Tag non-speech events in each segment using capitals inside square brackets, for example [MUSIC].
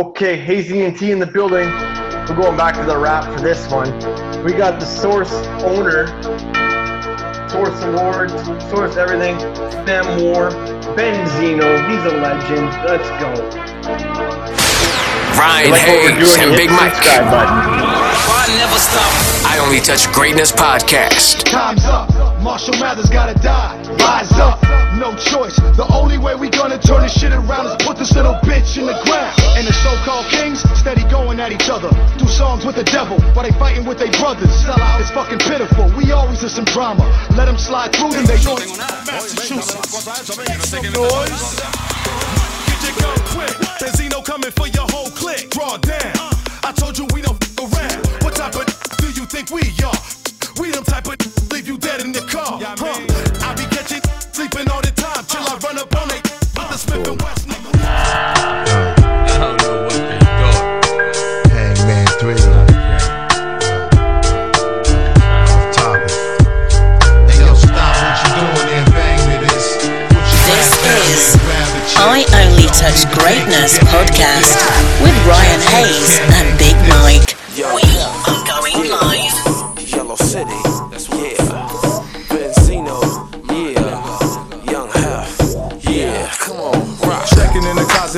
Okay, Hazy and T in the building. We're going back to the rap for this one. We got the Source owner, Source Awards, Source everything, Sam Moore, Benzino. He's a legend. Let's go. Ryan Like what we're Hayes and Big the Mike. subscribe button. I never stop. I only touch greatness podcast. Time's up. Marshall Mathers gotta die. Rise up. No choice. The only way we gonna turn this shit around is put this little bitch in the ground. And the so-called kings steady going at each other. Do songs with the devil while they fighting with their brothers. Sell out It's fucking pitiful. We always in some drama. Let them slide through them. They join. Massachusetts. Make some noise. Get your gun quick. Benzino coming for your whole clique. Draw down. I told you we don't around. What type of do you think we are? We them type of leave you dead in the car. Huh? I be catching sleeping all the time till I run up on they with the Smith and West nigga. I don't know what they thought. Hangman 3. Off topic. Hey, yo, stop what you doing there, bang to this. Put your This rap down is and grab the chick. I Only Touch Greatness podcast with Ryan Hayes and Big Mike.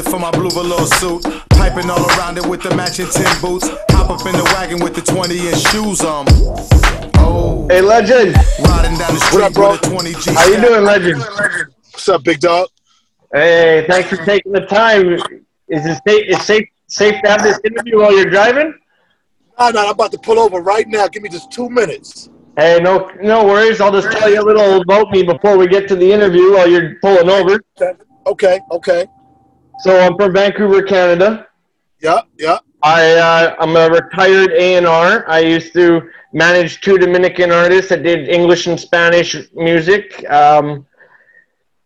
In the closet for my blue velour suit. Piping all around it with the matching tin boots. Hop up in the wagon with the 20 inch shoes on. Oh, Hey, legend. riding down the street up, bro? with a 20 G. How you doing, legend? What's up, big dog? Hey, thanks for taking the time. Is it safe? Is safe safe to have this interview while you're driving? Nah, nah, I'm about to pull over right now. Give me just two minutes. Hey, no, no worries. I'll just tell you a little about me before we get to the interview while you're pulling over. Okay, okay. So I'm from Vancouver, Canada. Yeah, yeah. I uh, I'm a retired A and R. I used to manage two Dominican artists that did English and Spanish music. Um,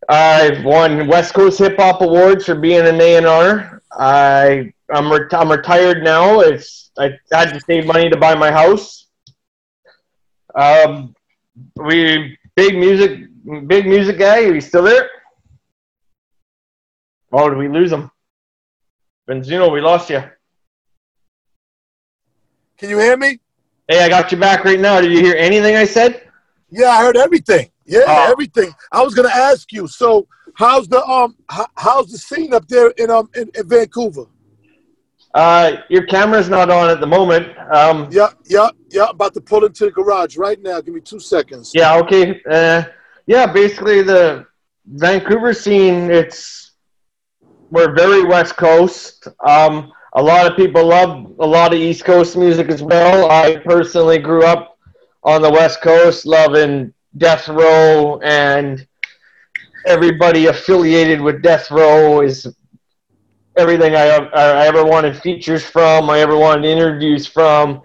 I've won West Coast Hip Hop Awards for being an A and R. I I'm, I'm retired now. It's I had to save money to buy my house. Um, we big music, big music guy. Are you still there? Oh, did we lose him? Benzino, we lost you. Can you hear me? Hey, I got you back right now. Did you hear anything I said? Yeah, I heard everything. Yeah, Oh. everything. I was gonna ask you. So, how's the um, how, how's the scene up there in um in, in Vancouver? Uh, your camera's not on at the moment. Um, Yeah, yeah, yeah. About to pull into the garage right now. Give me two seconds. yeah, okay. Uh, yeah, basically the Vancouver scene. It's we're very West Coast. Um, a lot of people love a lot of East Coast music as well. I personally grew up on the West Coast, loving Death Row and everybody affiliated with Death Row is everything I, I ever wanted features from, I ever wanted interviews from,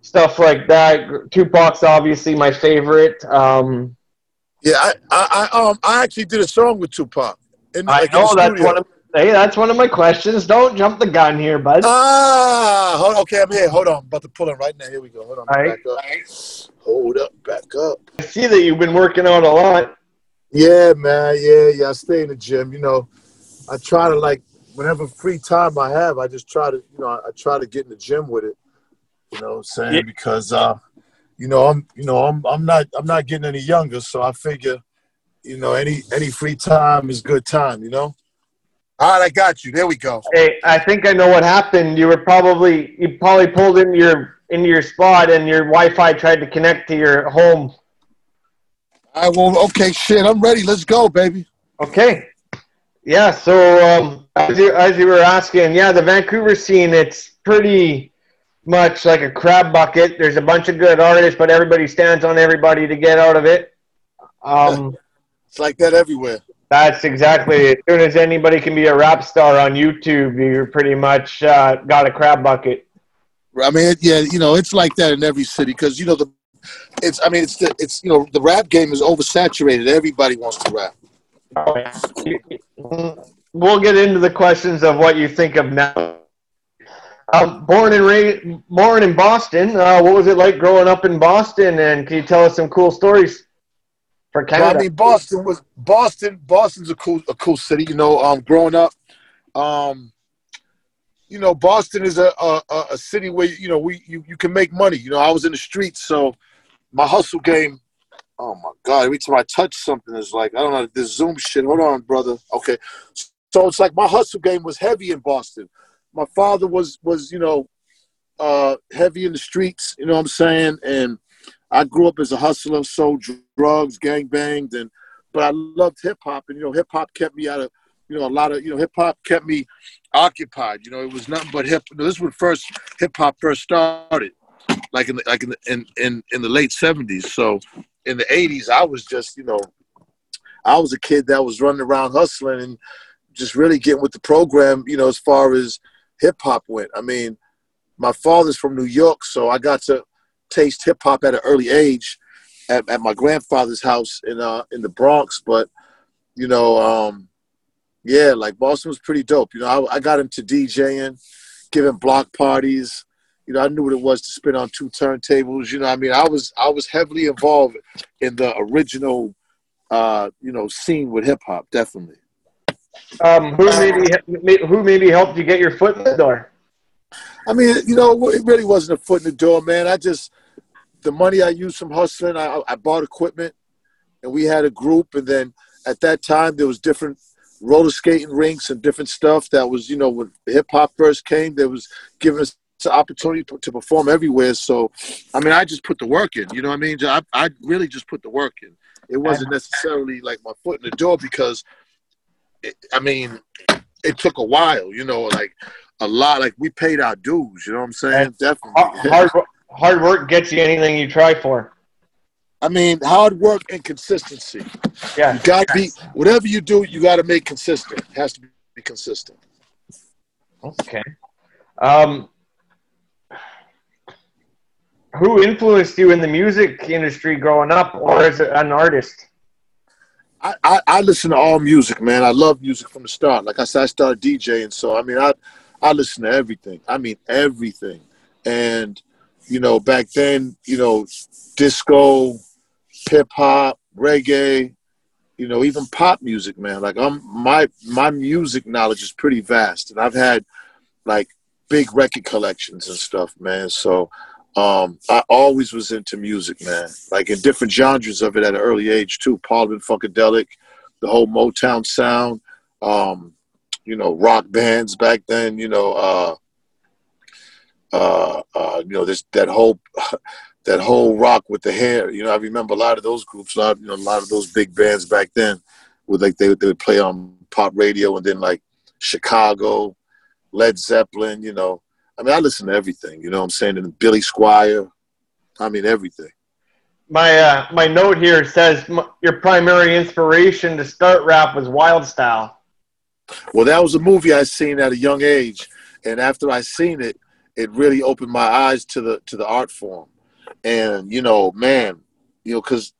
stuff like that. Tupac's obviously my favorite. Um, Yeah, I, I, I um, I actually did a song with Tupac. In, I like, in know the that's studio. one of hey, that's one of my questions. Don't jump the gun here, bud. Ah, hold, okay, I'm here. Hold on, I'm about to pull in right now. Here we go. Hold on, All right. back up. Hold up, back up. I see that you've been working out a lot. Yeah, man. Yeah, yeah. I stay in the gym. You know, I try to like whenever free time I have, I just try to, you know, I, I try to get in the gym with it. You know what I'm saying? Yeah. Because uh, you know, I'm you know, I'm I'm not I'm not getting any younger, so I figure, you know, any any free time is good time, you know? All right, I got you. There we go. Hey, I think I know what happened. You were probably you probably pulled in your into your spot and your Wi-Fi tried to connect to your home. I will okay, shit, I'm ready. Let's go, baby. Okay. Yeah, so um, as, you, as you were asking, yeah, the Vancouver scene, it's pretty much like a crab bucket. There's a bunch of good artists, but everybody stands on everybody to get out of it. Um, It's like that everywhere. That's exactly. As soon as anybody can be a rap star on YouTube, you're pretty much uh, got a crab bucket. I mean, yeah, you know, it's like that in every city because you know the, it's. I mean, it's the, it's you know the rap game is oversaturated. Everybody wants to rap. We'll get into the questions of what you think of now. Um, born and raised, born in Boston. Uh, what was it like growing up in Boston? And can you tell us some cool stories for Well, I mean, Boston was Boston. Boston's a cool a cool city. You know, um, growing up, um, you know, Boston is a, a a- a city where you know we you, you can make money. You know, I was in the streets, so my hustle game. Oh my god! Every time I touch something, it's like I don't know this Zoom shit. Hold on, brother. Okay, so it's like my hustle game was heavy in Boston. My father was was you know uh, heavy in the streets. You know what I'm saying? And I grew up as a hustler, sold drugs, gang banged, and but I loved hip hop, and you know hip hop kept me out of you know a lot of you know hip hop kept me occupied. You know, it was nothing but hip. This was first hip hop first started, like in the, like in the, in, in in the late seventies. So in the eighties, I was just you know, I was a kid that was running around hustling and just really getting with the program. You know, as far as hip hop went. I mean, my father's from New York, so I got to taste hip hop at an early age at, at my grandfather's house in uh in the Bronx. But you know, um, yeah, like Boston was pretty dope. You know, I, I got into DJing, giving block parties. You know, I knew what it was to spin on two turntables. You know, I mean, I was I was heavily involved in the original, uh, you know, scene with hip hop. Definitely. Um, who maybe who maybe helped you get your foot in the door? I mean, you know, it really wasn't a foot in the door, man. I just the money I used from hustling, I, I bought equipment, and we had a group. And then at that time, there was different roller skating rinks and different stuff that was, you know, when hip hop first came, there was giving us the opportunity to, to perform everywhere. So, I mean, I just put the work in. You know what I mean? I, I really just put the work in. It wasn't necessarily like my foot in the door because, it, I mean, it took a while. You know, like a lot. Like we paid our dues. You know what I'm saying? Definitely. Hard hard work gets you anything you try for. I mean, hard work and consistency. Yeah. You got to be whatever you do. You got to make consistent. It has to be consistent. Okay. Um, who influenced you in the music industry growing up, or as an artist? I, I, I listen to all music, man. I love music from the start. Like I said, I started DJing, so I mean, I I listen to everything. I mean, everything. And you know, back then, you know, disco, hip hop, reggae, you know, even pop music, man. Like I'm my my music knowledge is pretty vast, and I've had like big record collections and stuff, man. So um, I always was into music, man. Like in different genres of it at an early age too. Parliament Funkadelic, the whole Motown sound, um, you know, rock bands back then. You know, uh, uh, uh, you know, this that whole [LAUGHS] that whole rock with the hair. You know, I remember a lot of those groups. A lot, you know, a lot of those big bands back then. With like they they would play on pop radio, and then like Chicago, Led Zeppelin. You know, I mean, I listen to everything. You know what I'm saying? And Billy Squire. I mean, everything. My uh, my note here says m- your primary inspiration to start rap was Wild Style. Well, that was a movie I seen at a young age, and after I seen it, it really opened my eyes to the to the art form. And you know, man, you know, because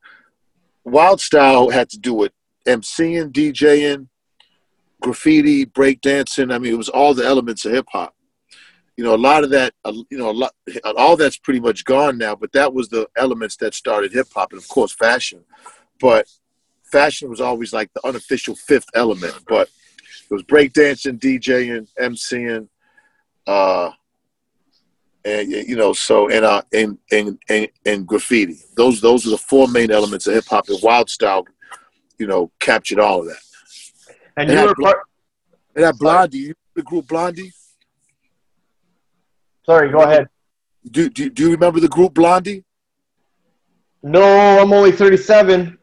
Wild Style had to do with MCing, DJing, graffiti, breakdancing. I mean, it was all the elements of hip hop. You know, a lot of that, uh, you know, a lot, all that's pretty much gone now. But that was the elements that started hip hop, and of course, fashion. But fashion was always like the unofficial fifth element. But it was breakdancing, DJing, MCing, uh, and you know, so and uh, and and and, and graffiti. Those those are the four main elements of hip hop. And Wild Style, you know, captured all of that. And And you were part. And that Blondie, you the group Blondie. Sorry, go ahead. Do, do do you remember the group Blondie? No, I'm only 37.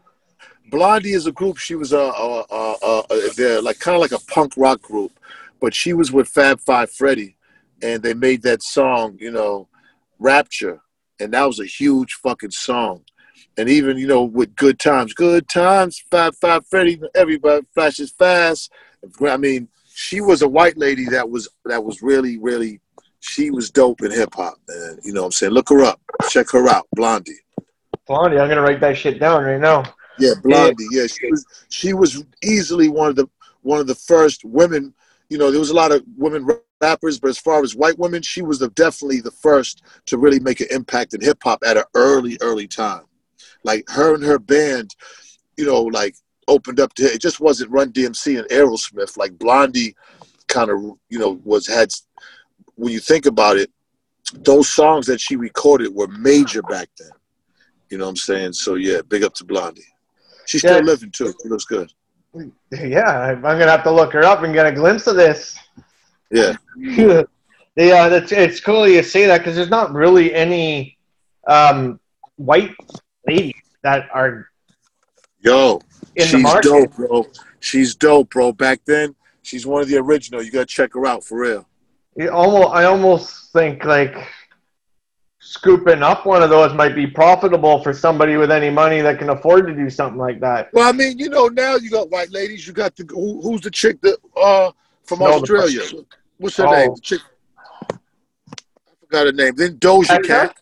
Blondie is a group. She was a, a, a, a, a they're like kind of like a punk rock group, but she was with Fab Five Freddy, and they made that song, you know, Rapture, and that was a huge fucking song. And even you know with Good Times, Good Times, Fab Five Freddy, everybody flashes fast. I mean, she was a white lady that was that was really really. She was dope in hip hop, man. You know what I'm saying? Look her up, check her out, Blondie. Blondie, I'm gonna write that shit down right now. Yeah, Blondie. Yeah, she was she was easily one of the one of the first women. You know, there was a lot of women rappers, but as far as white women, she was the, definitely the first to really make an impact in hip hop at an early, early time. Like her and her band, you know, like opened up to it. Just wasn't Run DMC and Aerosmith. Like Blondie, kind of, you know, was had when you think about it, those songs that she recorded were major back then. You know what I'm saying? So yeah, big up to Blondie. She's still Yeah. living too. She looks good. Yeah, I'm gonna have to look her up and get a glimpse of this. Yeah. [LAUGHS] yeah, that's it's cool you say that because there's not really any um, white ladies that are Yo, in the she's market. dope, bro. She's dope, bro. Back then, she's one of the original. You gotta check her out for real. You almost, I almost think like scooping up one of those might be profitable for somebody with any money that can afford to do something like that. Well, I mean, you know, now you got white ladies. You got the who, who's the chick that uh from No, the- Australia? What's her Oh. name? The chick. I forgot her name. Then Doja Cat.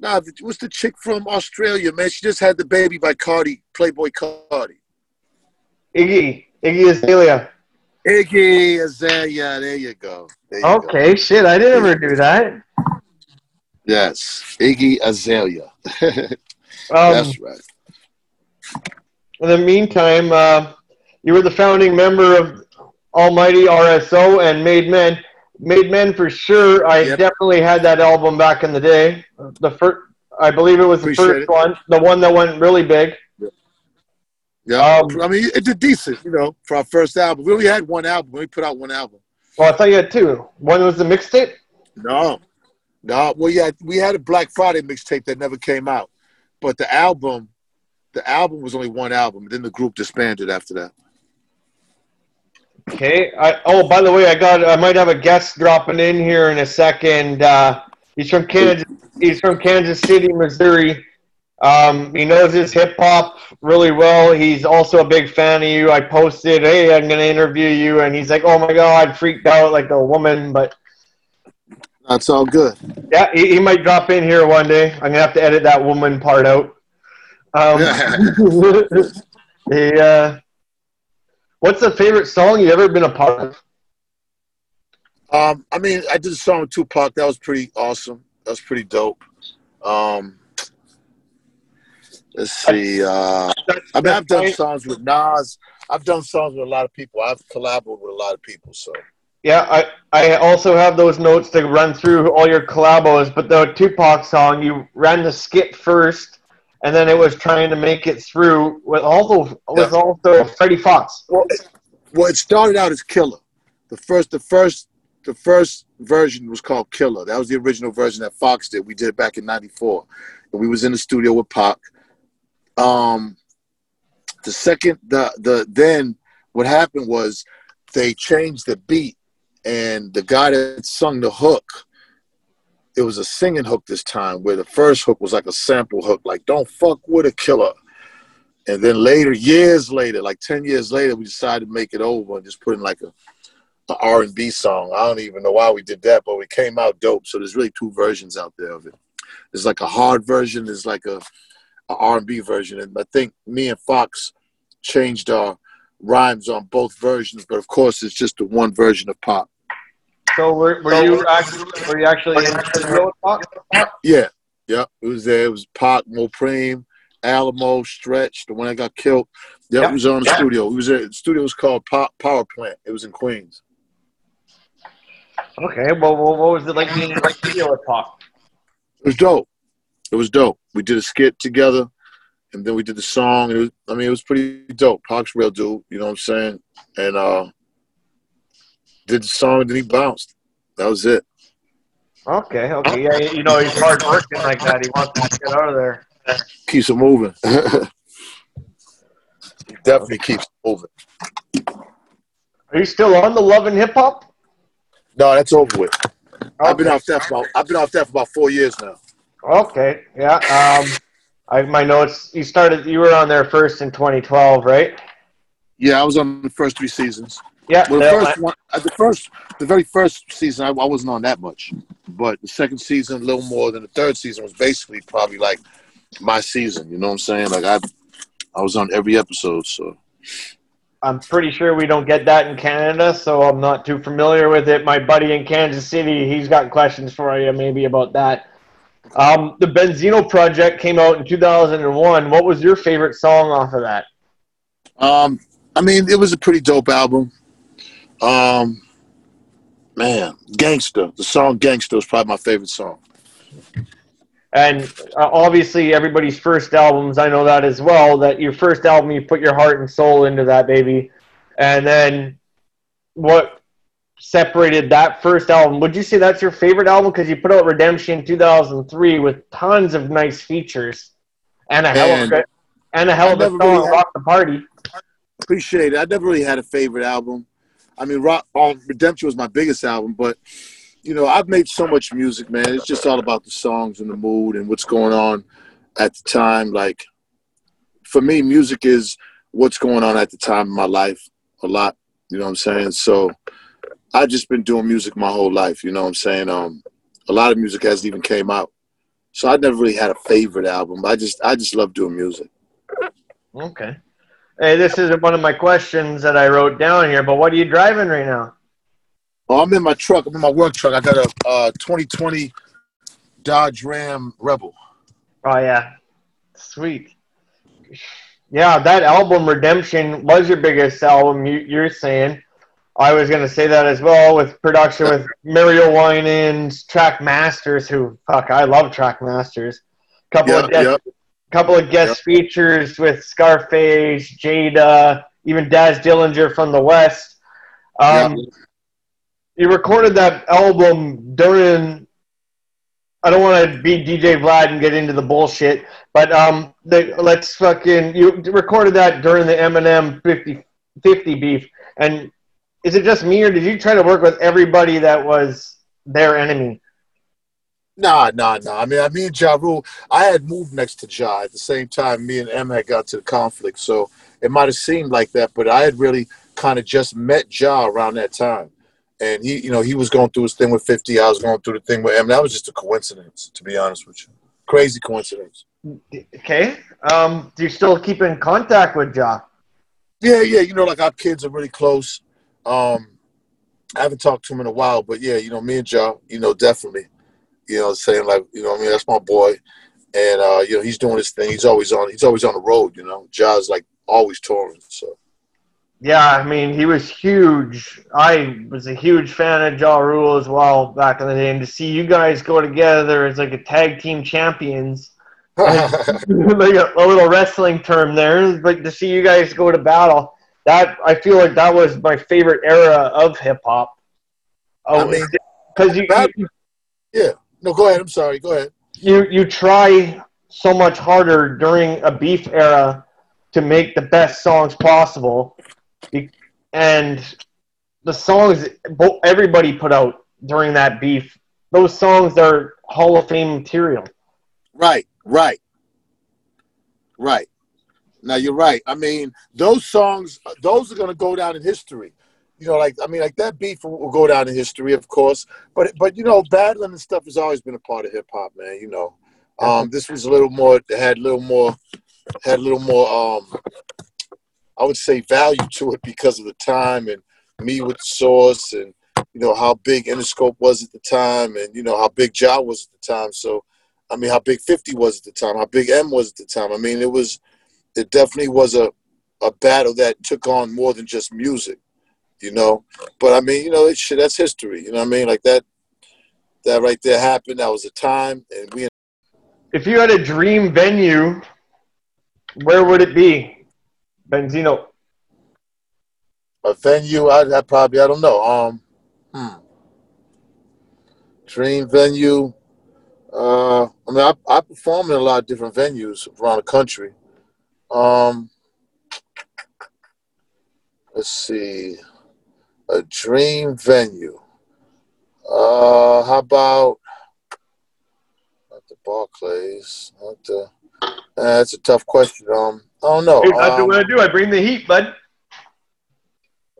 Nah, the- what's the chick from Australia, man? She just had the baby by Carti, Playboi Carti. Iggy, Iggy Azalea. Iggy Azalea. There you go. There you go. Okay, shit, I didn't ever do that. Yes, Iggy Azalea. [LAUGHS] Um, That's right. In the meantime, uh, you were the founding member of Almighty RSO and Made Men. Made Men for sure. I Yep. definitely had that album back in the day. The first, I believe it was the Appreciate first it. one, the one that went really big. Yeah, Um, I mean, it did decent, you know, for our first album. We only had one album. We put out one album. Well, I thought you had two. One was the mixtape. No, no. Well, yeah, we had a Black Friday mixtape that never came out, but the album, the album was only one album. Then the group disbanded after that. Okay. I, oh, by the way, I got. I might have a guest dropping in here in a second. Uh, he's from Kansas. He's from Kansas City, Missouri. Um, he knows his hip hop really well. He's also a big fan of you. I posted, "Hey, I'm going to interview you," and he's like, "Oh my god!" I freaked out like a woman. But That's all good. yeah, he, he might drop in here one day. I'm gonna have to edit that woman part out. Um, [LAUGHS] [LAUGHS] the, uh, what's the favorite song you've ever been a part of? Um, I mean, I did a song with Tupac. That was pretty awesome. That was pretty dope. Um, let's see. Uh, I mean, I've done songs with Nas. I've done songs with a lot of people. I've collaborated with a lot of people. So Yeah, I, I also have those notes to run through all your collabos, but the Tupac song, you ran the skit first, and then it was trying to make it through with also with also Freddie Foxxx. well, it, well, it started out as Killer. The first, the first, the first version was called Killer. That was the original version that Foxxx did. We did it back in '94, and we was in the studio with Pac. Um, the second, the the then what happened was they changed the beat, and the guy that sung the hook, it was a singing hook this time, where the first hook was like a sample hook, like "Don't fuck with a killer." And then later, years later, like ten years later, we decided to make it over and just put in like a r&b song. I don't even know why we did that, but it came out dope. So there's really two versions out there of it. There's like a hard version. There's like a, a R and B version, and I think me and Foxxx changed our rhymes on both versions. But of course, it's just the one version of pop. So were, were you actually were you actually in the studio with Fox? Yeah, yeah, it was there. It was Pac, Mopreme, Alamo, Stretch, the one that got killed. Yeah, Yeah. it was on the studio. It was there. The studio was called Pop, Power Play. It was in Queens. Okay, well, well what was it like being in the studio with Fox? It was dope. It was dope. We did a skit together, and then we did the song. It was, I mean, it was pretty dope. Pac's real dude, you know what I'm saying? And uh, did the song, and then he bounced. That was it. Okay, okay, yeah, you know he's hard working like that. He wants to get out of there. Keeps it moving. [LAUGHS] he definitely keeps moving. Are you still on the Love and Hip Hop? No, that's over with. I've been off that for about, I've been off that for about four years now. Okay, yeah. Um, I have my notes. You started. You were on there first in 2012, right? Yeah, I was on the first three seasons. Yeah. Well, the no, first one, uh, the first, the very first season, I, I wasn't on that much, but the second season, a little more than the third season, was basically probably like my season. You know what I'm saying? Like I, I was on every episode. So I'm pretty sure we don't get that in Canada, so I'm not too familiar with it. My buddy in Kansas City, he's got questions for you, maybe about that. Um, the Benzino project came out in 2001. What was your favorite song off of that? Um, I mean, it was a pretty dope album. Um, Man, Gangster. The song Gangster is probably my favorite song. And uh, obviously, everybody's first albums, I know that as well. That your first album, you put your heart and soul into that baby, and then what separated that first album? Would you say that's your favorite album because you put out Redemption in 2003 with tons of nice features and a hell of Man, a and a hell of a song, really had- Rock the Party. Appreciate it. I never really had a favorite album. I mean, Rock um, Redemption was my biggest album, but you know, I've made so much music, man. It's just all about the songs and the mood and what's going on at the time. Like, for me, music is what's going on at the time in my life a lot. You know what I'm saying? So, I've just been doing music my whole life. You know what I'm saying? Um, a lot of music hasn't even came out, so I never really had a favorite album. I just, I just love doing music. Okay. Hey, this isn't one of my questions that I wrote down here, but what are you driving right now? Oh, I'm in my truck. I'm in my work truck. I got a uh, 2020 Dodge Ram Rebel. Oh yeah, sweet. Yeah, that album Redemption was your biggest album. You, you're saying. I was gonna say that as well with production with Mario Winans, Track Masters, who fuck I love Track Masters. A Couple Yep, of guest, yep. Couple of guest features with Scarface, Jada, even Daz Dillinger from the West. Um, You recorded that album during. I don't want to be DJ Vlad and get into the bullshit, but um, the, let's fucking you recorded that during the Eminem 50, 50 beef, and is it just me or did you try to work with everybody that was their enemy? Nah, nah, nah. I mean, I mean, Ja Rule, I had moved next to Ja at the same time. Me and Em had got to the conflict, so it might have seemed like that, but I had really kind of just met Ja around that time, and he, you know, he was going through his thing with Fifty. I was going through the thing with Em. That was just a coincidence, to be honest with you. Crazy coincidence. Okay. Um, do you still keep in contact with Ja? Yeah, yeah. You know, like our kids are really close. Um, I haven't talked to him in a while, but yeah, you know, me and Ja, you know, definitely. You know, saying like, you know, what I mean, that's my boy, and uh, you know, he's doing his thing. He's always on. He's always on the road. You know, Ja's like always touring. So Yeah, I mean, he was huge. I was a huge fan of Ja Rule as well back in the day, and to see you guys go together as like a tag team champions, [LAUGHS] [LAUGHS] like a, a little wrestling term there, but to see you guys go to battle, that I feel like that was my favorite era of hip hop. I Oh, mean, because you, you yeah. No, go ahead. I'm sorry. Go ahead. you you try so much harder during a beef era to make the best songs possible and the songs everybody put out during that beef those songs are hall of fame material Right, right, right. Now you're right. I mean, those songs, those are gonna go down in history. You know, like I mean, like that beef will, go down in history, of course. But but you know, battling and stuff has always been a part of hip hop, man. You know, um, this was a little more had a little more had a little more um, I would say value to it because of the time and me with the source and you know how big Interscope was at the time and you know how big Ja was at the time. So I mean, how big 50 was at the time, how big Em was at the time. I mean, it was, it definitely was a, a battle that took on more than just music, you know. But I mean, you know, it's shit. That's history. You know what I mean? Like that, that right there happened. That was a time, and we. if you had a dream venue where would it be benzino A venue, I, I probably, I don't know. Um, hmm. Dream venue. Uh, I mean, I, I perform in a lot of different venues around the country. Um, let's see, a dream venue. Uh, how about not the Barclays? Not the. Uh, that's a tough question. Um, I don't know. That's Um, what i do i bring the heat bud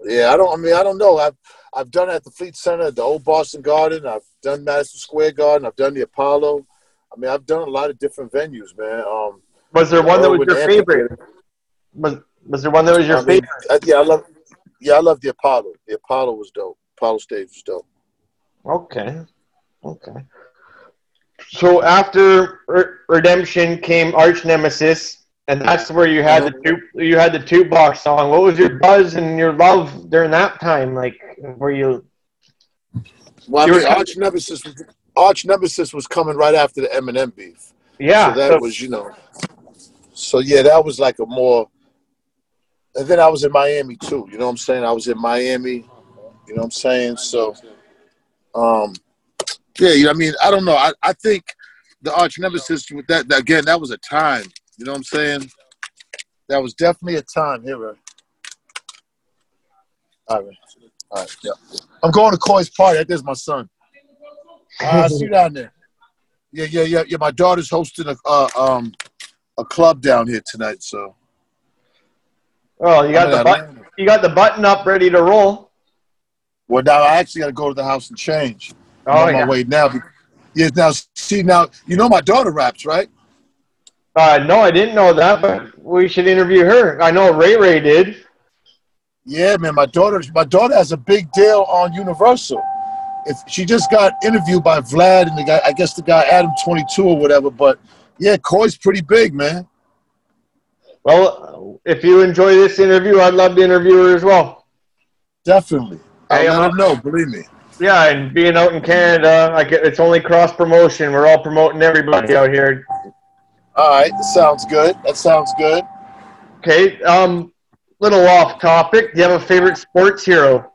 yeah, I don't. I mean, I don't know. I've I've done it at the Fleet Center, the old Boston Garden. I've done Madison Square Garden. I've done the Apollo. I mean, I've done a lot of different venues, man. Um, was there one that was your favorite was, was there one that was your I mean, favorite I- yeah, I love. Yeah, I love the Apollo. The Apollo was dope. Apollo stage was dope. Okay. Okay. So after Re- Redemption came Arch Nemesis, and that's where you had the mm-hmm. two you had the Tupac song. What was your buzz and your love during that time? Like, were you? Well, I You mean, Arch Nemesis, was- Arch Nemesis was coming right after the Eminem beef. Yeah. so that so- was, you know. So yeah, that was like a more. And then I was in Miami too. You know what I'm saying? I was in Miami. You know what I'm saying? So, um, yeah. You know, I mean, I don't know. I, I think the Arch Nemesis with that, again, that was a time. You know what I'm saying? That was definitely a time. Here, right? All right. All right. Yeah. I'm going to Coi's party. That is my son. Uh, see you down there. Yeah, yeah, yeah, yeah. My daughter's hosting a uh, um a club down here tonight, so Well, you got the button. You got the button up, ready to roll. well now I actually got to go to the house and change. I'm Oh on yeah. my way now. Yeah, now see now you know my daughter raps, right? Uh, no, I didn't know that, but we should interview her. I know Ray Ray did. Yeah, man. My daughter, my daughter has a big deal on Universal. If she just got interviewed by Vlad and the guy, I guess the guy Adam Twenty Two or whatever. But yeah, Coi's pretty big, man. Well, if you enjoy this interview, I'd love to interview her as well. Definitely. I'll let uh, know. Believe me. Yeah, and being out in Canada, like it's only cross promotion. We're all promoting everybody out here. All right, that sounds good. That sounds good. Okay, um, little off topic. Do you have a favorite sports hero?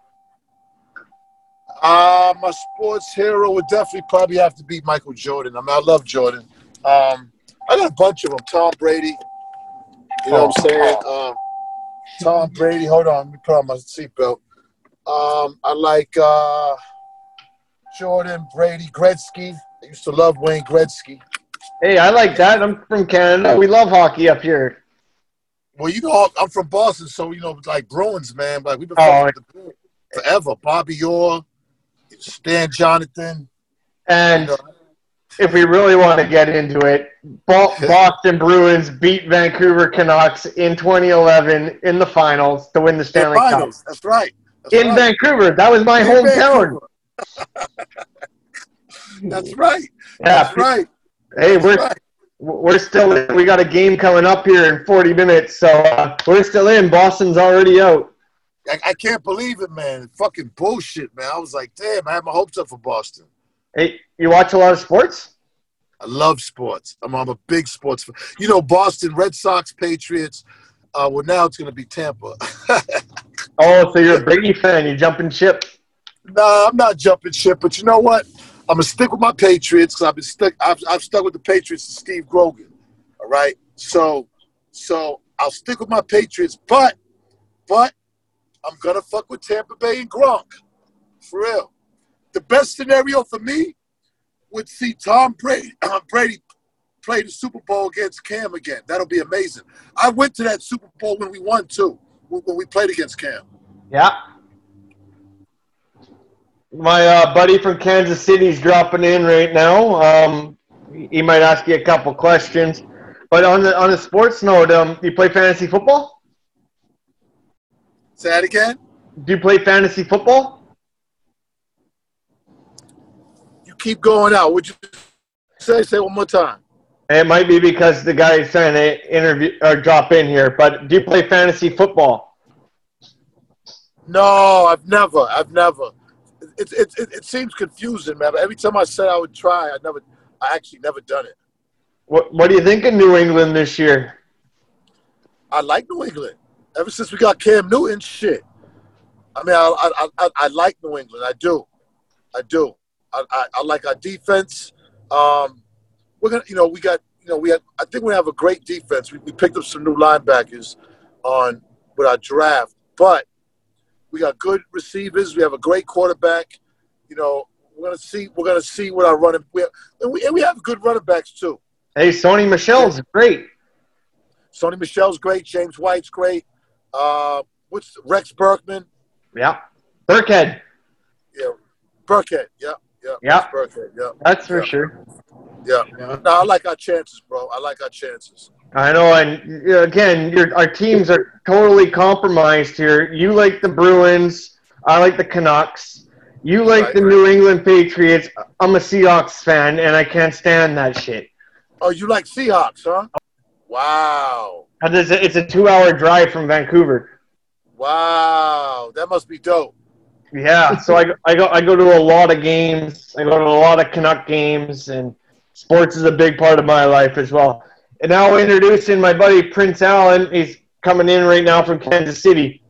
Uh, my sports hero would definitely probably have to be Michael Jordan. I mean, I love Jordan. Um, I got a bunch of them. Tom Brady. You know what I'm saying? Um, Tom Brady. Hold on, let me put on my seatbelt. Um, I like uh, Jordan, Brady, Gretzky. I used to love Wayne Gretzky. Hey, I like that. I'm from Canada. We love hockey up here. Well, you know, I'm from Boston, so you know, like Bruins, man. Like we've been Oh, the forever. Bobby Orr, Stan Jonathan. And if we really want to get into it, [LAUGHS] Boston Bruins beat Vancouver Canucks in 2011 in the finals to win the Stanley Cup. Finals. That's right. That's In right. Vancouver, that was my In hometown. [LAUGHS] That's right. Yeah, That's right. Hey, That's we're right. we're still in. we got a game coming up here in 40 minutes, so uh, we're still in. Boston's already out. I, I can't believe it, man. Fucking bullshit, man. I was like, damn, I had my hopes up for Boston. Hey, you watch a lot of sports? I love sports. I'm, I'm a big sports fan. You know, Boston, Red Sox, Patriots. Uh, well, now it's going to be Tampa. [LAUGHS] Oh, so you're a Brady fan? You're jumping ship? nah, I'm not jumping ship, but you know what? I'm gonna stick with my Patriots because I've been stuck. I've, I've stuck with the Patriots and Steve Grogan. All right, so so I'll stick with my Patriots, but but I'm gonna fuck with Tampa Bay and Gronk for real. The best scenario for me would see Tom Brady [CLEARS THROAT] Brady play the Super Bowl against Cam again. That'll be amazing. I went to that Super Bowl when we won too, when we played against Cam. Yeah. My uh, buddy from Kansas City is dropping in right now. Um, he might ask you a couple questions. But on the on a sports note, um, do you play fantasy football? Say that again. Do you play fantasy football? You keep going out. Would you say say one more time? It might be because the guy is trying to interview or drop in here. But do you play fantasy football? No, I've never. I've never. It, it, it, it seems confusing, man. But every time I said I would try, I never. I actually never done it. What What do you think of New England this year? I like New England. Ever since we got Cam Newton, shit. I mean, I I, I, I like New England. I do. I do. I, I, I like our defense. Um, we're gonna, you know, we got, you know, we had. I think we have a great defense. We, we picked up some new linebackers on with our draft, but we got good receivers. We have a great quarterback. You know, we're gonna see. We're gonna see what our running. We have, and we and we have good running backs too. Hey, Sony Michel's great. Sony Michel's great. James White's great. Uh, what's Rex Berkman? Yeah. Burkhead. Yeah, Burkhead. Yeah, yeah. Burkhead. Yeah, That's for Yeah. sure. yeah. No, I like our chances, bro. I like our chances. I know, and again, your, our teams are totally compromised here. You like the Bruins, I like the Canucks. You like Right, the right. New England Patriots. I'm a Seahawks fan, and I can't stand that shit. Oh, you like Seahawks, huh? Oh. Wow, 'Cause It's a, it's a two-hour drive from Vancouver. wow. That must be dope. Yeah, so I, I go I go to a lot of games. I go to a lot of Canuck games, and sports is a big part of my life as well. And now introducing my buddy Prince Allen. He's coming in right now from Kansas City.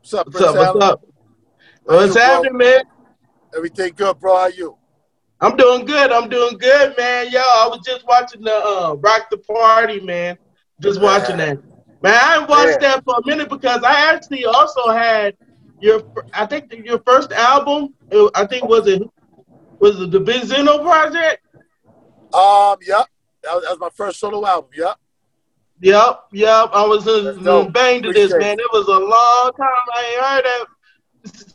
What's up, What's Prince up? What's up? What's you, bro? happening, man? Everything good, bro? How you? I'm doing good. I'm doing good, man. Yo, I was just watching the uh, Rock the Party, man. Just watching that. Man, I haven't watched Yeah. that for a minute because I actually also had your, I think your first album. it- I think was it was it the Benzino project? Um, yep. That was, that was my first solo album. Yep. Yep, yep. I was in dope. bang to this, man. It was a long time I ain't heard that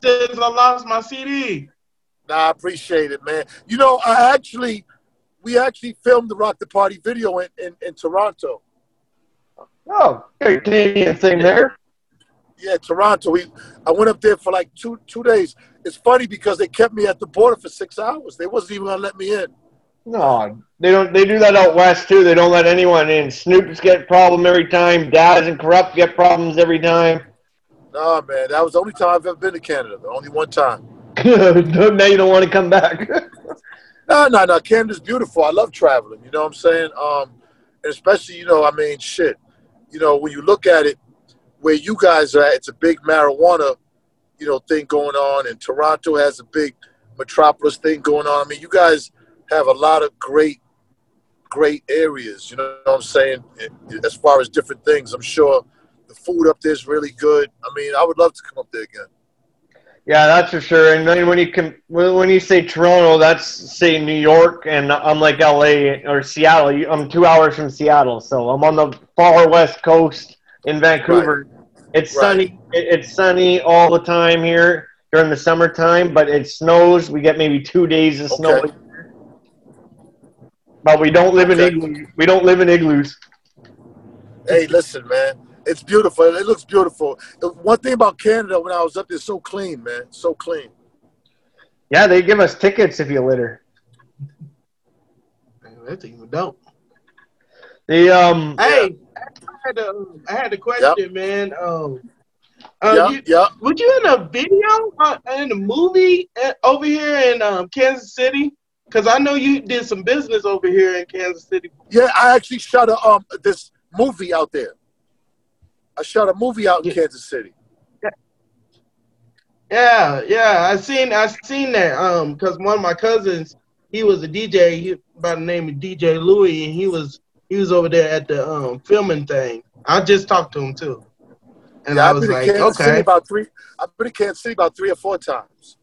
since I lost my CD. Nah, I appreciate it, man. You know, I actually, we actually filmed the Rock the Party video in, in, in Toronto. Oh, good Canadian thing there. Yeah, Toronto. We, I went up there for like two two days. It's funny because they kept me at the border for six hours. They wasn't even gonna let me in. No, they don't. They do that out west too. They don't let anyone in. Snoops get problem every time. Daz and Kurupt get problems every time. Nah, man, that was the only time I've ever been to Canada. The only one time. [LAUGHS] now you don't want to come back. No, no, no. Canada's beautiful. I love traveling. You know what I'm saying? Um, and especially, you know, I mean, shit. You know, when you look at it, where you guys are at, it's a big marijuana, you know, thing going on, and Toronto has a big metropolis thing going on. I mean, you guys have a lot of great, great areas. You know what I'm saying? Eh, as far as different things, I'm sure the food up there is really good. I mean, I would love to come up there again. yeah, that's for sure. And then when you can, when you say Toronto, that's say New York, and I'm like LA or Seattle. I'm two hours from Seattle, so I'm on the far west coast in Vancouver. It's Right. sunny. it- It's sunny all the time here during the summertime, but it snows. We get maybe two days of snow. Okay. But we don't live in igloos. We don't live in igloos. Hey, listen, man. It's beautiful. It looks beautiful. The one thing about Canada, when I was up there, so clean, man. So clean. Yeah, they give us tickets if you litter. Man, that's even dope. The um, Hey, I had a, I had a question, man. Um, uh, you, yeah. were you in a video uh, in a movie uh, over here in um, Kansas City? Because I know you did some business over here in Kansas City. Yeah, I actually shot a um this movie out there. I shot a movie out in Yeah. Kansas City. Yeah, yeah, I seen I seen that. Um, because one of my cousins, he was a DJ he, by the name of DJ Louis, and he was he was over there at the um filming thing. I just talked to him too, and yeah, I was like, Kansas City okay, about three. I've been in Kansas City about three or four times.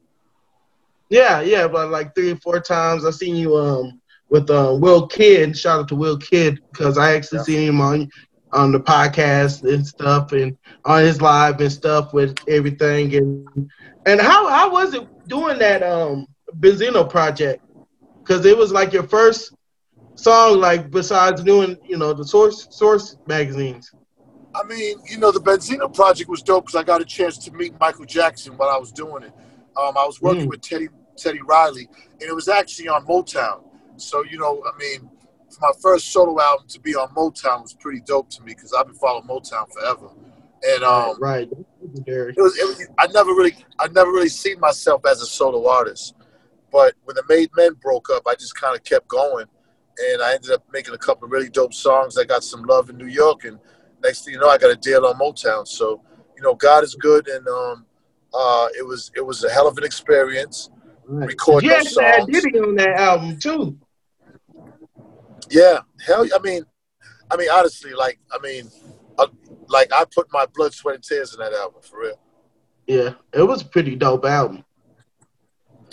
yeah, yeah, but like three or four times I seen you um with uh, Will Kidd. Shout out to Will Kidd because I actually Yeah. seen him on on the podcast and stuff, and on his live and stuff with everything. And and how how was it doing that um Benzino project? Because it was like your first song, like besides doing you know the source source magazines. I mean, you know, the Benzino project was dope because I got a chance to meet Michael Jackson while I was doing it. Um, I was working Mm. with Teddy Teddy Riley, and it was actually on Motown. So, you know, I mean, for my first solo album to be on Motown was pretty dope to me because I've been following Motown forever. And um, right, Derek. it was, it was I never really I never really seen myself as a solo artist. But when the Made Men broke up, I just kind of kept going, and I ended up making a couple of really dope songs. I got some love in New York, and next thing you know, I got a deal on Motown. So you know, God is good, and um, uh, it was it was a hell of an experience. Right. Record You those actually had songs. Diddy on that album too. Yeah, hell, I mean, I mean, honestly, like, I mean, uh, like I put my blood, sweat, and tears in that album for real. Yeah, it was a pretty dope album.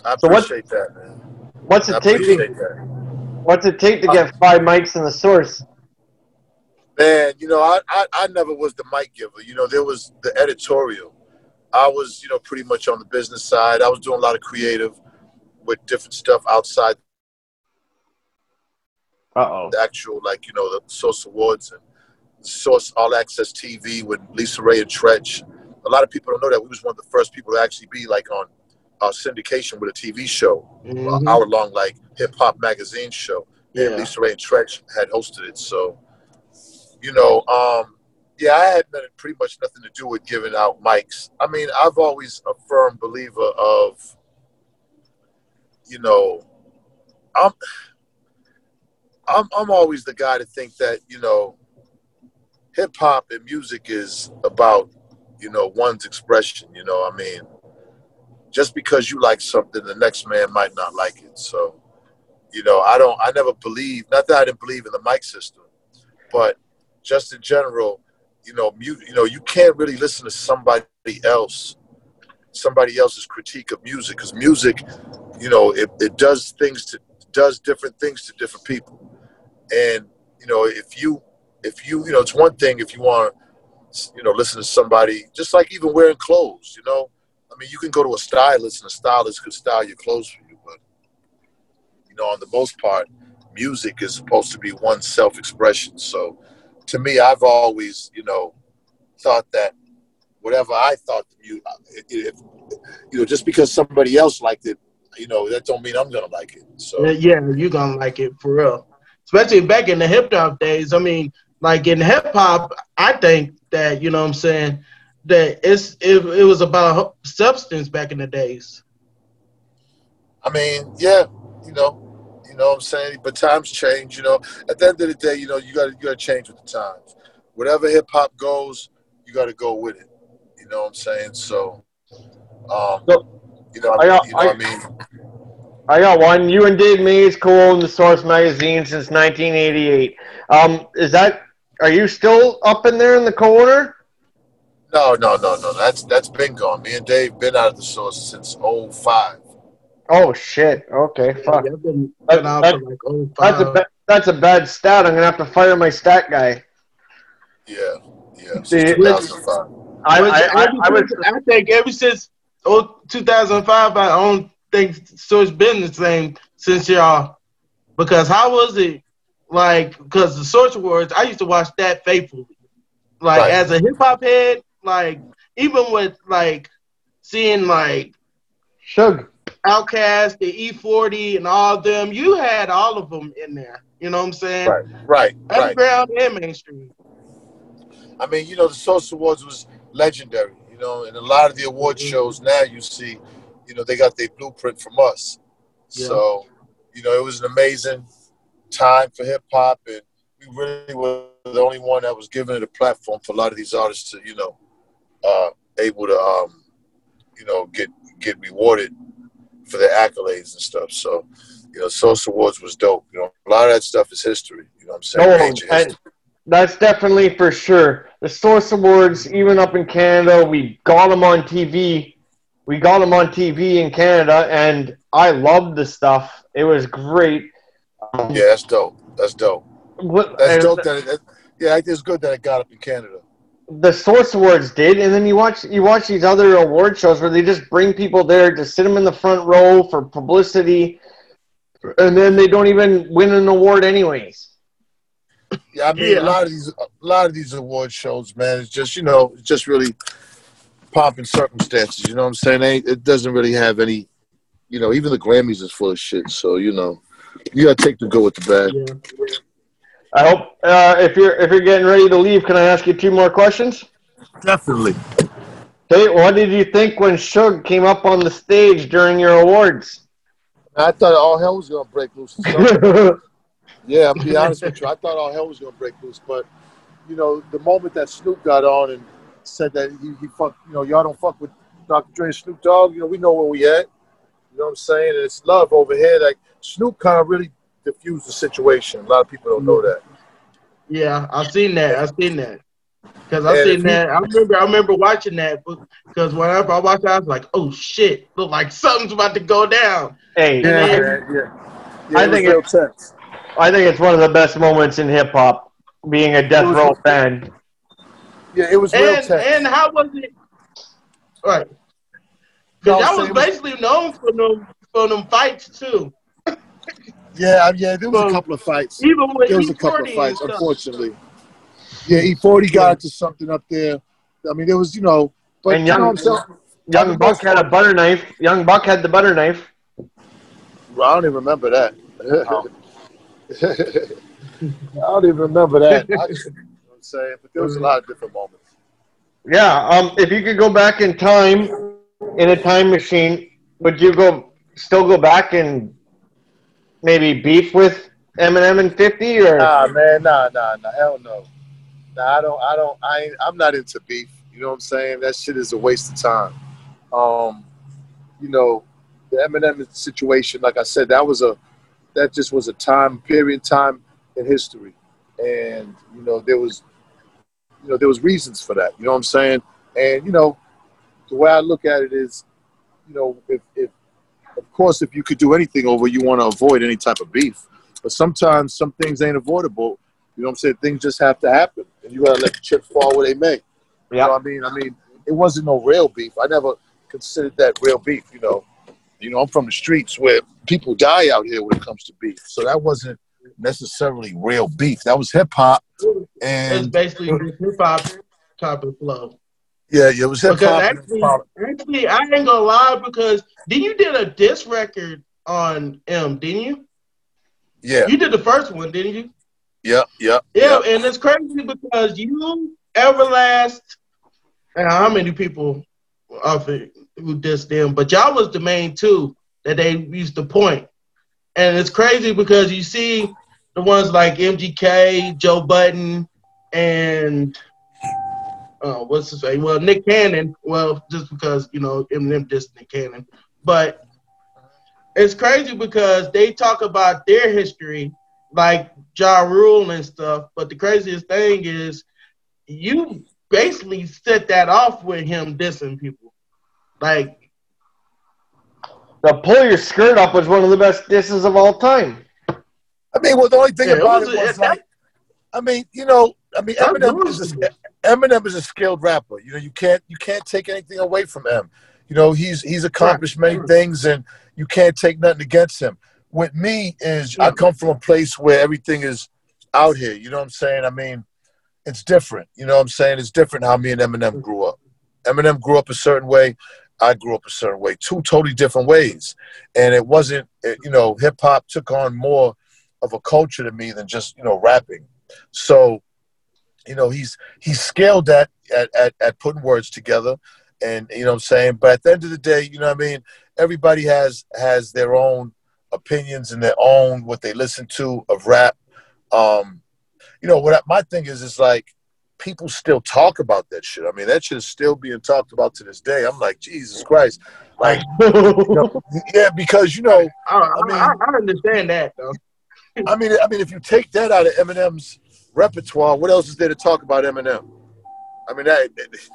I So what- appreciate that, man. what's I it take? Appreciate To, that. what's it take to get five mics in the source? Man, you know, I, I, I never was the mic giver. You know, there was the editorial. I was, you know, pretty much on the business side. I was doing a lot of creative with different stuff outside Uh oh. the actual, like, you know, the Source Awards and Source All Access TV with Lisa Ray and Treach. A lot of people don't know that we was one of the first people to actually be like on uh, syndication with a TV show, Mhm. hour long, like hip hop magazine show. Yeah. and Lisa Ray and Treach had hosted it. So, you know, um, yeah, I had nothing, pretty much nothing to do with giving out mics. I mean, I've always a firm believer of, you know, I'm, I'm, I'm always the guy to think that you know, hip hop and music is about, you know, one's expression. You know, I mean, just because you like something, the next man might not like it. So, you know, I don't, I never believe, not that I didn't believe in the mic system, but just in general, you know, you know, you can't really listen to somebody else, somebody else's critique of music, because music, you know, it, it does things to does different things to different people, and you know, if you if you you know, it's one thing if you want you know, listen to somebody, just like even wearing clothes, you know, I mean, you can go to a stylist and a stylist could style your clothes for you, but you know, on the most part, music is supposed to be one self-expression, so to me, I've always, you know, thought that whatever I thought the music, if, you know, just because somebody else liked it, you know, that don't mean I'm gonna like it. So Yeah, you're gonna like it for real. Especially back in the hip hop days. I mean, like in hip hop, I think that you know what I'm saying that it's it, it was about substance back in the days. I mean, yeah, you know, you know what I'm saying. But times change. You know, at the end of the day, you know, you got to you got to change with the times. Whatever hip hop goes, you got to go with it. You know what I'm saying? So, um, So, you know, I I got- you know I- what I mean? I got one. You and Dave Mays co-owned the Source magazine since 1988. Um, is that? Are you still up in there in the co-owner? No, no, no, no. That's that's been gone. Me and Dave been out of the source since 05. Oh shit. Okay. Fuck. Yeah, I've been, That- been out that- like oh That's a five. ba- that's a bad stat. I'm gonna have to fire my stat guy. Yeah, yeah. See, 2005. I Which I, I, ever I was I think ever since oh, 2005, I don't think so. It's been the same since y'all. Because how was it like? Because the Source Awards, I used to watch that faithfully. Like Right. as a hip hop head, like even with like seeing like Suge. Outkast, the E40, and all them, you had all of them in there. You know what I'm saying? Right, right, right. Underground and mainstream. I mean, you know, the Source Awards was legendary, you know, and a lot of the award mm-hmm. shows now you see, you know, they got their blueprint from us. Yeah. So, you know, it was an amazing time for hip hop, and we really were the only one that was giving it a platform for a lot of these artists to, you know, uh, able to, um, you know, get get rewarded for the accolades and stuff. So, you know, Source Awards was dope. You know, a lot of that stuff is history. You know what I'm saying? No, and that's definitely for sure. The Source Awards, even up in Canada, we got them on TV. We got them on TV in Canada, and I loved the stuff. It was great. Um, Yeah, that's dope. That's dope. what- That's dope. That it, yeah, it's good that it got up in Canada. The Source Awards did, and then you watch you watch these other award shows where they just bring people there to sit them in the front row for publicity, and then they don't even win an award anyways. Yeah, I mean Yeah. a lot of these a lot of these award shows, man, it's just you know, it's just really pomp and circumstances. You know what I'm saying? Ain't it doesn't really have any. You know, even the Grammys is full of shit. So you know, you gotta take the good with the bad. Yeah. I hope uh, if you're if you're getting ready to leave, can I ask you two more questions? Definitely. Hey, what did you think when Suge came up on the stage during your awards? I thought all hell was gonna break loose. [LAUGHS] Yeah, I'll be honest with you. I thought all hell was gonna break loose, but you know, the moment that Snoop got on and said that he, he fuck, you know, y'all don't fuck with Dr. Dre and Snoop Dogg, you know, we know where we at. You know what I'm saying? And it's love over here. Like Snoop kind of really diffused the situation. A lot of people don't know that. Yeah, I've seen that. I've seen that. Cause I've seen if you- that. I remember. I remember watching that. Because whenever I watched, it, I was like, "Oh shit! Look like something's about to go down." hey, Yeah. yeah. yeah. I think real it- I think it's one of the best moments in hip hop, being a Death Row fan. Yeah, it was real And tense. and how was it? Right. No, Because y'all was it was- basically known for them for them fights too. Yeah, yeah, there was Well, a couple of fights. Even with There was a E40 couple of fights, unfortunately. Yeah, E40 got into something up there. I mean, there was, you know, but And you know young- what I'm? Young the Buck had a butter knife. Young Buck had the butter knife. [LAUGHS] I don't even remember that. I don't even remember that. I, you know what I'm saying? But there was a lot of different moments. Yeah. Um, if you could go back in time, in a time machine, would you go still go back and maybe beef with Eminem and Fifty or? Nah, man, nah, nah, nah, hell no. Nah, I don't, I don't, I ain't, I'm not into beef. You know what I'm saying? That shit is a waste of time. Um, you know, the Eminem situation, like I said, that was a, that just was a time period, time in history, and you know there was, you know, there was reasons for that. You know what I'm saying? And you know, the way I look at it is, you know, if, if of course, if you could do anything over, you want to avoid any type of beef. But sometimes some things ain't avoidable. You know what I'm saying? Things just have to happen, and you gotta let the chips fall where they may. You know what I mean? I mean, it wasn't no real beef. I never considered that real beef. You know, you know, I'm from the streets where people die out here when it comes to beef. So that wasn't necessarily real beef. That was hip hop, and It's and basically [LAUGHS] hip hop type of flow. Yeah, it was hip hop. actually, actually, I ain't gonna lie because then you did a diss record on Em, didn't you? Yeah, You did the first one, didn't you? yeah, yeah, Yeah, and it's crazy because you, Everlast, and how many people of it who dissed them, but y'all was the main two that they used to point. And it's crazy because you see the ones like MGK, Joe Budden, and uh, what's his name? Well, Nick Cannon. Well, just because you know Eminem dissed Nick Cannon, but it's crazy because they talk about their history, like Ja Rule and stuff. But the craziest thing is, you basically set that off with him dissing people. Like, The pull your skirt up was one of the best disses of all time. I mean, well, the only thing Yeah, it about was it was like, I mean, you know, I mean, Eminem is a, Eminem is a skilled rapper. You know, you can't you can't take anything away from him. You know, he's he's accomplished many things, and you can't take nothing against him. With me is I come from a place where everything is out here. You know what I'm saying? I mean, it's different. You know what I'm saying? It's different how me and Eminem grew up. Eminem grew up a certain way. I grew up a certain way. Two totally different ways. And it wasn't, it- you know, hip hop took on more of a culture to me than just, you know, rapping. So, you know, he's he's scaled that at, at, at putting words together. And you know what I'm saying? But at the end of the day, you know what I mean, everybody has has their own opinions and their own what they listen to of rap. Um, you know, what I, my thing is is like people still talk about that shit. I mean, that shit is still being talked about to this day. I'm like, Jesus Christ. Like, [LAUGHS] you know, yeah, because you know, I, I, I, I understand that though. I mean, I mean, if you take that out of Eminem's repertoire, what else is there to talk about Eminem? I mean, that,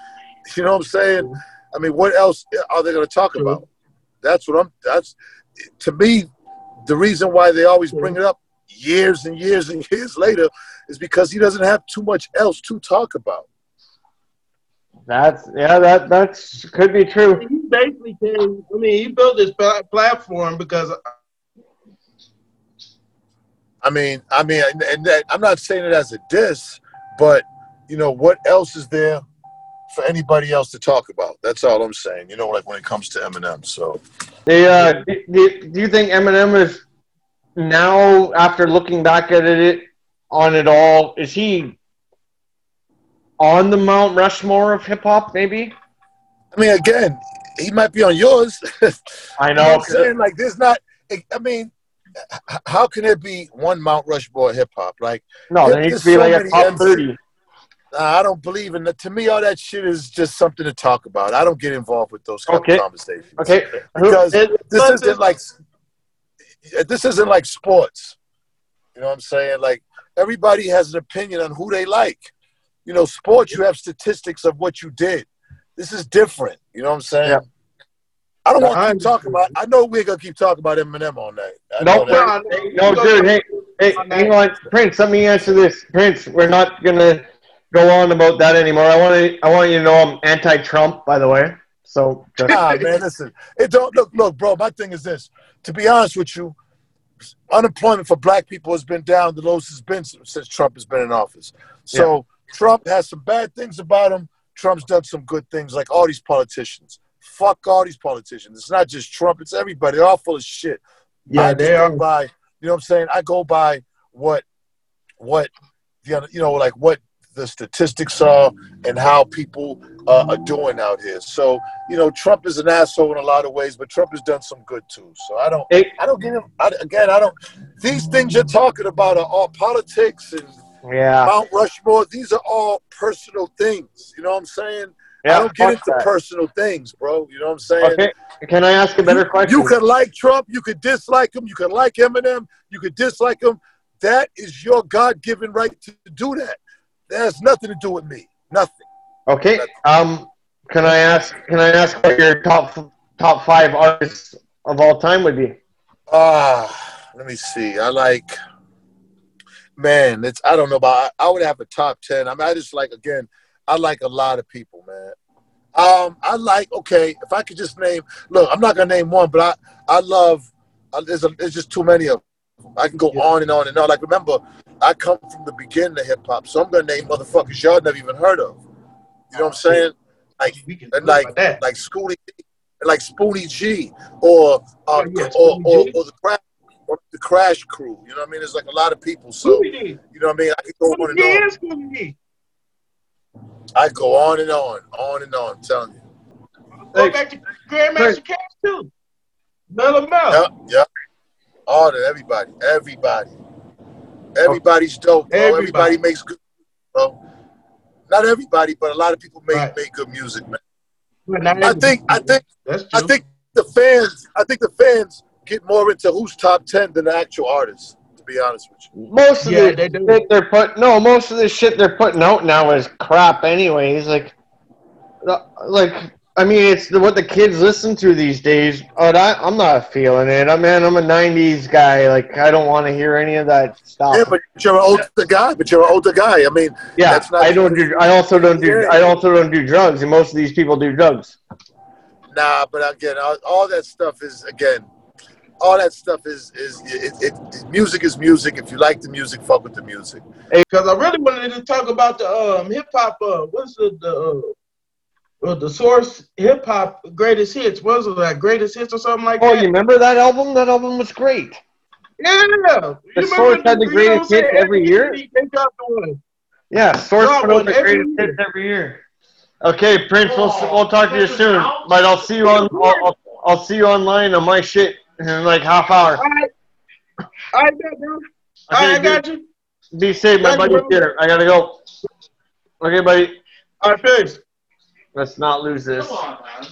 [LAUGHS] you know what I'm saying? I mean, what else are they going to talk about? That's what I'm. That's to me, the reason why they always bring it up years and years and [LAUGHS] years later is because he doesn't have too much else to talk about. That's yeah, that that's could be true. He basically came. I mean, he built this platform because I mean, I mean, and, and that, I'm not saying it as a diss, but you know, what else is there for anybody else to talk about? That's all I'm saying. You know, like when it comes to Eminem. So. The, uh, do, do, do you think Eminem is now, after looking back at it on it all, is he on the Mount Rushmore of hip hop? Maybe. I mean, again, he might be on yours. [LAUGHS] I You know. I'm saying? Like, there's not. I mean, how can there be one Mount Rushmore hip hop? Like, no, there needs to be so like a top thirty. I don't believe in that. To me, all that shit is just something to talk about. I don't get involved with those kind Okay. of conversations. Okay. Because It- this isn't like this isn't like sports. You know what I'm saying? Like everybody has an opinion on who they like. You know, sports you have statistics of what you did. This is different. You know what I'm saying? Yeah. I don't want I to keep talking about. I know we're gonna keep talking about Eminem all night. I Nope. know that. No, dude. Hey, hey, hang on, Prince. Let me answer this, Prince. We're not gonna go on about that anymore. I want to. I want you to know I'm anti-Trump, by the way. So just, Nah, man, listen. It don't look, look, bro. My thing is this. To be honest with you, unemployment for black people has been down the lowest it's been since since Trump has been in office. So Trump has some bad things about him. Trump's done some good things, like all these politicians. Fuck all these politicians. It's not just Trump. It's everybody. They're all full of shit. Yeah, I just they are. by. You know what I'm saying? I go by what, what, the other- you know, like what the statistics are and how people uh, are doing out here. So you know, Trump is an asshole in a lot of ways, but Trump has done some good too. So I don't, Hey. I don't give him. I, again, I don't. These things you're talking about are all politics and Yeah. Mount Rushmore. These are all personal things. You know what I'm saying? Yeah. I don't get into that. personal things, bro. You know what I'm saying? Okay. Can I ask a better question? You could like Trump, you could dislike him, you could like Eminem, you could dislike him. That is your God given right to do that. That has nothing to do with me. Nothing. Okay. Um. Can I ask? Can I ask what your top top five artists of all time would be? Ah, let me see. I like man, it's I don't know about I, I would have a top ten. I mean, I just like again, I like a lot of people, man. Um, I like okay, if I could just name look, I'm not gonna name one, but I I love uh, there's a, there's just too many of them. I can go on and on and on. Like remember, I come from the beginning of hip hop, so I'm gonna name motherfuckers y'all never even heard of. You know what I'm saying? Like and like like Schoolly, like Spoonie G, or uh, yeah, or, or, G. or the crash, or the Crash Crew. You know what I mean? There's like a lot of people. So you know what I mean? I could go on and Yeah, on. Scooby Doo. I go on and on, on and on. I'm telling you. Go Hey, back to Grandmaster Caz too. Let them know. Yeah, yeah. All that, everybody, everybody, everybody's dope, bro. Everybody, Everybody. makes good, bro. Not everybody, but a lot of people make Right. make good music, man. I think, I think, I think the fans, I think the fans get more into who's top ten than the actual artists. To be honest with you. Most of Yeah, the they do. shit they're put no, most of the shit they're putting out now is crap. Anyways, like, like I mean, it's the, what the kids listen to these days. But I, I'm not feeling it. I mean, I'm a '90s guy. Like, I don't want to hear any of that stuff. Yeah, but you're an older guy. But you're an older guy. I mean, Yeah, that's not- I don't do. I also don't do. I also don't do drugs, and most of these people do drugs. Nah, but again, all, all that stuff is again, all that stuff is is it, it, it, music is music. If you like the music, fuck with the music. Because I really wanted to talk about the um hip hop. Uh, what's the the uh, uh, the source hip hop greatest hits? Was it like greatest hits or something like Oh, that? Oh, you remember that album? That album was great. Yeah. You The remember Source had the greatest what I'm saying? hits every year? They dropped one. Yeah, Source Drop put out the greatest year. hits every year. Okay, Prince, we'll, Oh, we'll talk to you soon. out? But I'll see you on. I'll, I'll, I'll see you online on my shit in like half hour. All right, all right, bro. All right, I got you. Be safe, my Thank you, buddy's here. I gotta go. Okay, buddy. All right, peace. Let's not lose this. Come on, man.